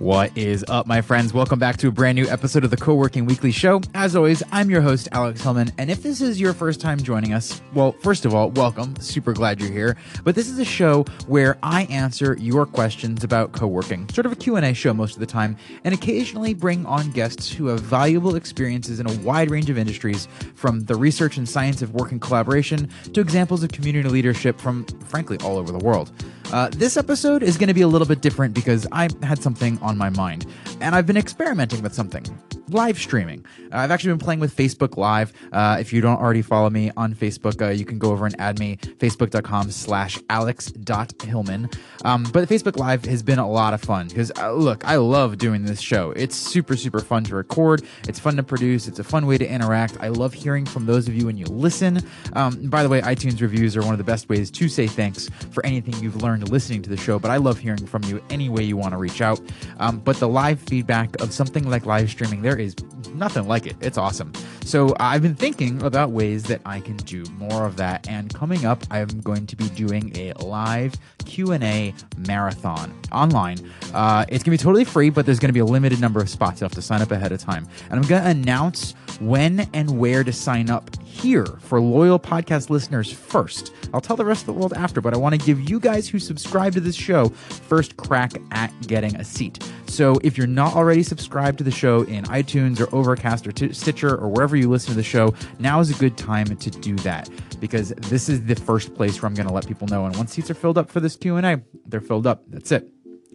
What is up, my friends? Welcome back to a brand new episode of the Co-working Weekly Show. As always, I'm your host, Alex Hillman, and if this is your first time joining us, well, first of all, welcome. Super glad you're here. But this is a show where I answer your questions about co-working, sort of a Q&A show most of the time, and occasionally bring on guests who have valuable experiences in a wide range of industries, from the research and science of work and collaboration to examples of community leadership from, frankly, all over the world. Uh, this episode is going to be a little bit different because I had something on my mind, and I've been experimenting with something live streaming. Uh, I've actually been playing with Facebook Live. Uh, if you don't already follow me on Facebook, uh, you can go over and add me, facebook.com slash alex.hillman. Um, but Facebook Live has been a lot of fun because, uh, look, I love doing this show. It's super, super fun to record. It's fun to produce. It's a fun way to interact. I love hearing from those of you when you listen. Um, by the way, iTunes reviews are one of the best ways to say thanks for anything you've learned listening to the show, but I love hearing from you any way you want to reach out. Um, but the live feedback of something like live streaming, there is nothing like it. It's awesome. So I've been thinking about ways that I can do more of that. And coming up, I'm going to be doing a live Q&A marathon online. Uh, it's going to be totally free, but there's going to be a limited number of spots. You'll have to sign up ahead of time. And I'm going to announce when and where to sign up here for loyal podcast listeners first. I'll tell the rest of the world after, but I want to give you guys who subscribe to this show first crack at getting a seat. So if you're not already subscribed to the show in iTunes or Overcast or Stitcher or wherever you listen to the show, now is a good time to do that because this is the first place where I'm going to let people know. And once seats are filled up for this Q&A, they're filled up. That's it.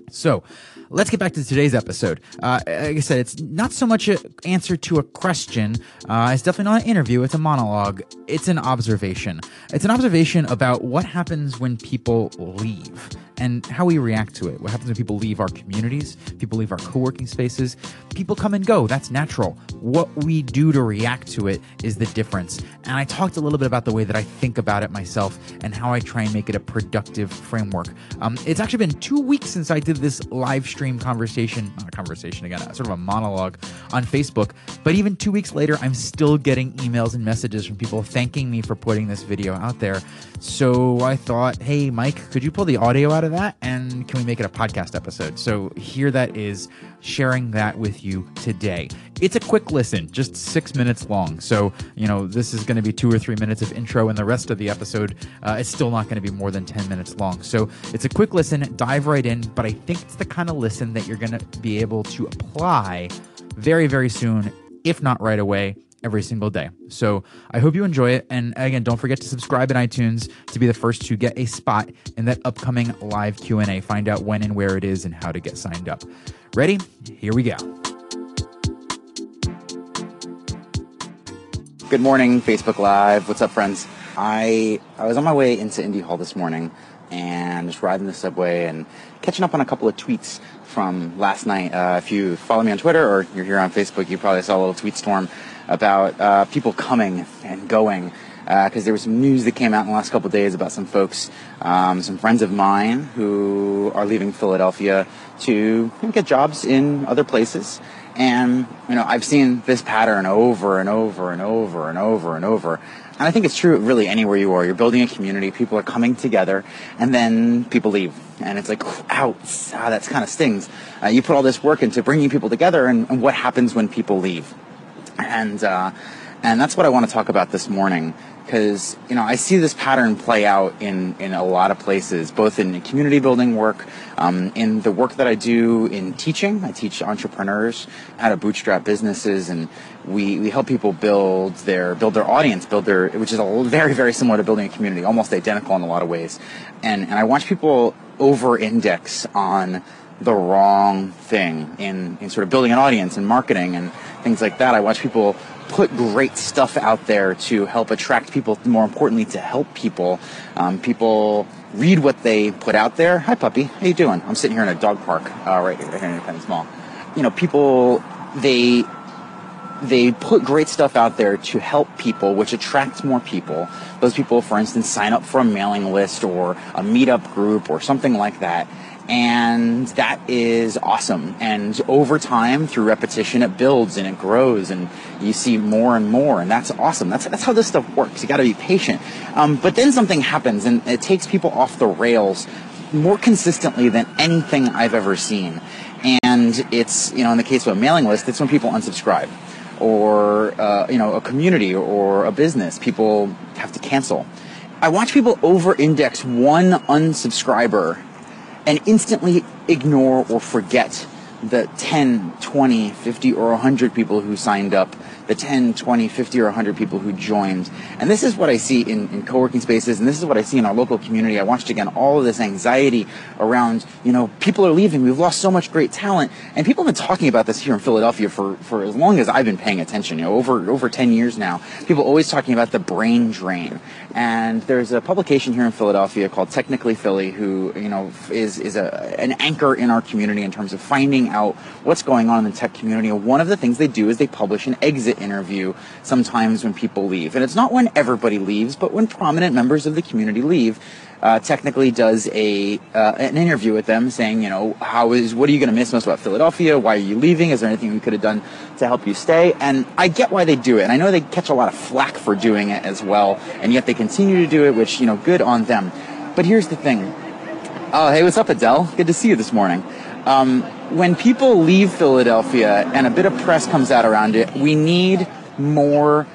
So let's get back to today's episode. Uh, like I said, it's not so much an answer to a question. Uh, it's definitely not an interview. It's a monologue. It's an observation. It's an observation about what happens when people leave and how we react to it. What happens when people leave our communities, people leave our co working spaces, people come and go. That's natural. What we do to react to it is the difference. And I talked a little bit about the way that I think about it myself and how I try and make it a productive framework. Um, it's actually been two weeks since I did this live stream conversation, not a conversation again, sort of a monologue on Facebook. But even two weeks later, I'm still getting emails and messages from people thanking me for putting this video out there. So I thought, hey, Mike, could you pull the audio out of that? And can we make it a podcast episode? So here that is, sharing that with you today. It's a quick listen, just six minutes long. So, you know, this is going to be two or three minutes of intro, and the rest of the episode, uh, it's still not going to be more than 10 minutes long. So it's a quick listen, dive right in, but I think it's the kind of listen that you're going to be able to apply very, very soon, if not right away every single day. So I hope you enjoy it. And again, don't forget to subscribe in iTunes to be the first to get a spot in that upcoming live Q&A. Find out when and where it is and how to get signed up. Ready? Here we go. Good morning, Facebook Live. What's up, friends? I I was on my way into Indy Hall this morning and just riding the subway and catching up on a couple of tweets from last night. Uh, if you follow me on Twitter or you're here on Facebook, you probably saw a little tweet storm about uh, people coming and going because uh, there was some news that came out in the last couple days about some folks, um, some friends of mine who are leaving Philadelphia to get jobs in other places. And, you know, I've seen this pattern over and over and over and over and over. And I think it's true really anywhere you are. You're building a community, people are coming together, and then people leave. And it's like, ouch, ah, that kind of stings. Uh, you put all this work into bringing people together, and, and what happens when people leave? And, uh, and that's what I want to talk about this morning because you know I see this pattern play out in in a lot of places, both in community building work, um, in the work that I do in teaching. I teach entrepreneurs how to bootstrap businesses, and we we help people build their build their audience, build their which is a very very similar to building a community, almost identical in a lot of ways. And and I watch people over index on the wrong thing in, in sort of building an audience and marketing and things like that. I watch people put great stuff out there to help attract people, more importantly, to help people. Um, people read what they put out there. Hi, puppy. How you doing? I'm sitting here in a dog park uh, right, here, right here in Independence Mall. You know, people, they they put great stuff out there to help people, which attracts more people. Those people, for instance, sign up for a mailing list or a meetup group or something like that and that is awesome. And over time, through repetition, it builds and it grows, and you see more and more, and that's awesome. That's that's how this stuff works. You got to be patient. Um, but then something happens, and it takes people off the rails more consistently than anything I've ever seen. and it's you know in the case of a mailing list, it's when people unsubscribe, or uh, you know a community or a business, people have to cancel. I watch people over-index one unsubscriber and instantly ignore or forget the 10, 20, 50, or 100 people who signed up the 10, 20, 50, or 100 people who joined. And this is what I see in, in co-working spaces, and this is what I see in our local community. I watched again all of this anxiety around, you know, people are leaving. We've lost so much great talent. And people have been talking about this here in Philadelphia for, for as long as I've been paying attention, you know, over, over 10 years now. People always talking about the brain drain. And there's a publication here in Philadelphia called Technically Philly who, you know, is, is a, an anchor in our community in terms of finding out what's going on in the tech community. One of the things they do is they publish an exit interview sometimes when people leave. And it's not when everybody leaves, but when prominent members of the community leave. Uh, technically does a uh, an interview with them saying, you know, how is what are you going to miss most about Philadelphia? Why are you leaving? Is there anything we could have done to help you stay? And I get why they do it, and I know they catch a lot of flack for doing it as well, and yet they continue to do it, which you know, good on them. But here's the thing. Oh, hey, what's up, Adele? Good to see you this morning. Um, when people leave Philadelphia and a bit of press comes out around it, we need more,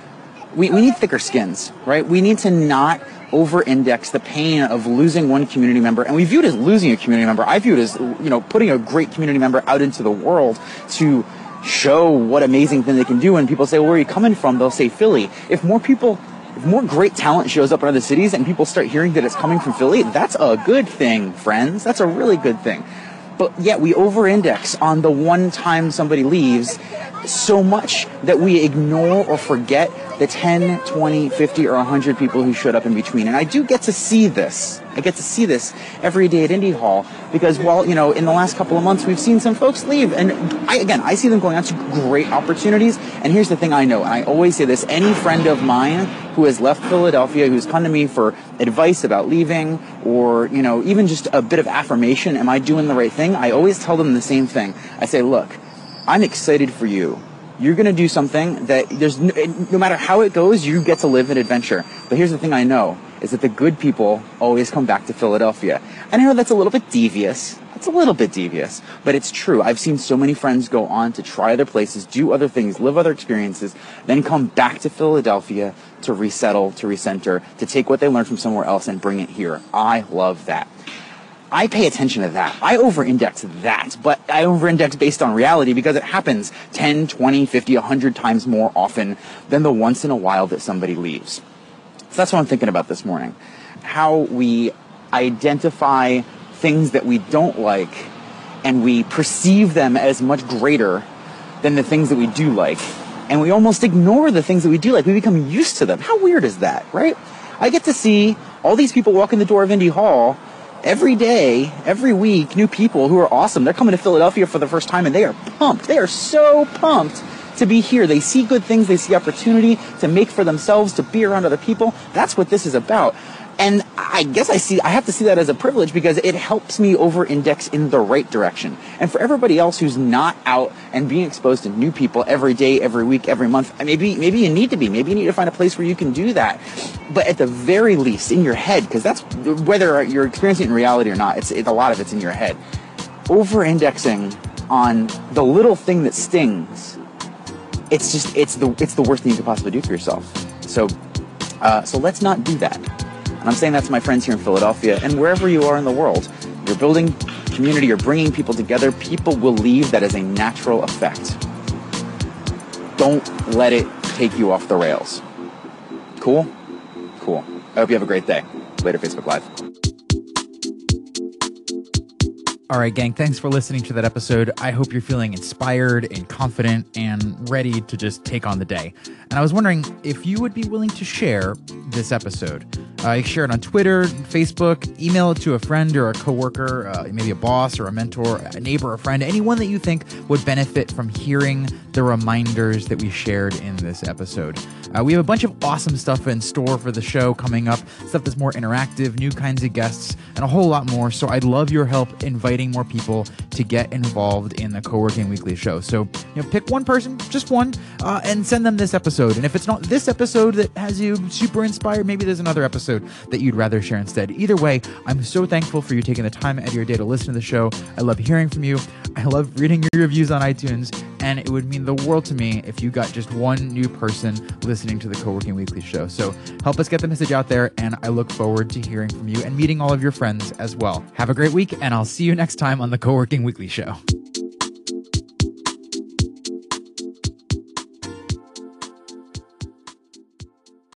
we, we need thicker skins, right? We need to not over index the pain of losing one community member. And we view it as losing a community member. I view it as, you know, putting a great community member out into the world to show what amazing thing they can do. And people say, well, where are you coming from? They'll say Philly. If more people if more great talent shows up in other cities and people start hearing that it's coming from Philly, that's a good thing, friends. That's a really good thing but yet we over index on the one time somebody leaves so much that we ignore or forget the 10, 20, 50, or 100 people who showed up in between. And I do get to see this. I get to see this every day at Indy Hall because while, you know, in the last couple of months we've seen some folks leave. And I, again, I see them going out to great opportunities. And here's the thing I know, and I always say this, any friend of mine who has left Philadelphia, who's come to me for advice about leaving or, you know, even just a bit of affirmation, am I doing the right thing? I always tell them the same thing. I say, look, I'm excited for you you're going to do something that there's no, no, matter how it goes, you get to live an adventure. But here's the thing I know is that the good people always come back to Philadelphia. And I know that's a little bit devious. It's a little bit devious, but it's true. I've seen so many friends go on to try other places, do other things, live other experiences, then come back to Philadelphia to resettle, to recenter, to take what they learned from somewhere else and bring it here. I love that. I pay attention to that. I over-index that, but I over-index based on reality because it happens 10, 20, 50, 100 times more often than the once in a while that somebody leaves. So that's what I'm thinking about this morning. How we identify things that we don't like and we perceive them as much greater than the things that we do like. And we almost ignore the things that we do like. We become used to them. How weird is that, right? I get to see all these people walk in the door of Indy Hall every day, every week, new people who are awesome. They're coming to Philadelphia for the first time and they are pumped. They are so pumped to be here. They see good things, they see opportunity to make for themselves, to be around other people. That's what this is about. And I guess I see, I have to see that as a privilege because it helps me over index in the right direction. And for everybody else who's not out and being exposed to new people every day, every week, every month, maybe, maybe you need to be. Maybe you need to find a place where you can do that. But at the very least, in your head, because that's whether you're experiencing it in reality or not, it's, it, a lot of it's in your head. Over indexing on the little thing that stings, it's just, it's the, it's the worst thing you could possibly do for yourself. So, uh, so let's not do that. And I'm saying that to my friends here in Philadelphia and wherever you are in the world. You're building community, you're bringing people together. People will leave that as a natural effect. Don't let it take you off the rails. Cool? Cool. I hope you have a great day. Later, Facebook Live. All right, gang, thanks for listening to that episode. I hope you're feeling inspired and confident and ready to just take on the day. And I was wondering if you would be willing to share this episode. Uh, share it on Twitter, Facebook, email it to a friend or a coworker, uh, maybe a boss or a mentor, a neighbor, a friend, anyone that you think would benefit from hearing the reminders that we shared in this episode. Uh, we have a bunch of awesome stuff in store for the show coming up, stuff that's more interactive, new kinds of guests, and a whole lot more. So I'd love your help inviting more people to get involved in the Co-working Weekly show. So you know, pick one person, just one, uh, and send them this episode. And if it's not this episode that has you super inspired, maybe there's another episode that you'd rather share instead. Either way, I'm so thankful for you taking the time out of your day to listen to the show. I love hearing from you. I love reading your reviews on iTunes, and it would mean the world to me if you got just one new person listening to the Co-working Weekly show. So help us get the message out there, and I look forward to hearing from you and meeting all of your friends as well. Have a great week, and I'll see you next time on the Co-working Weekly show.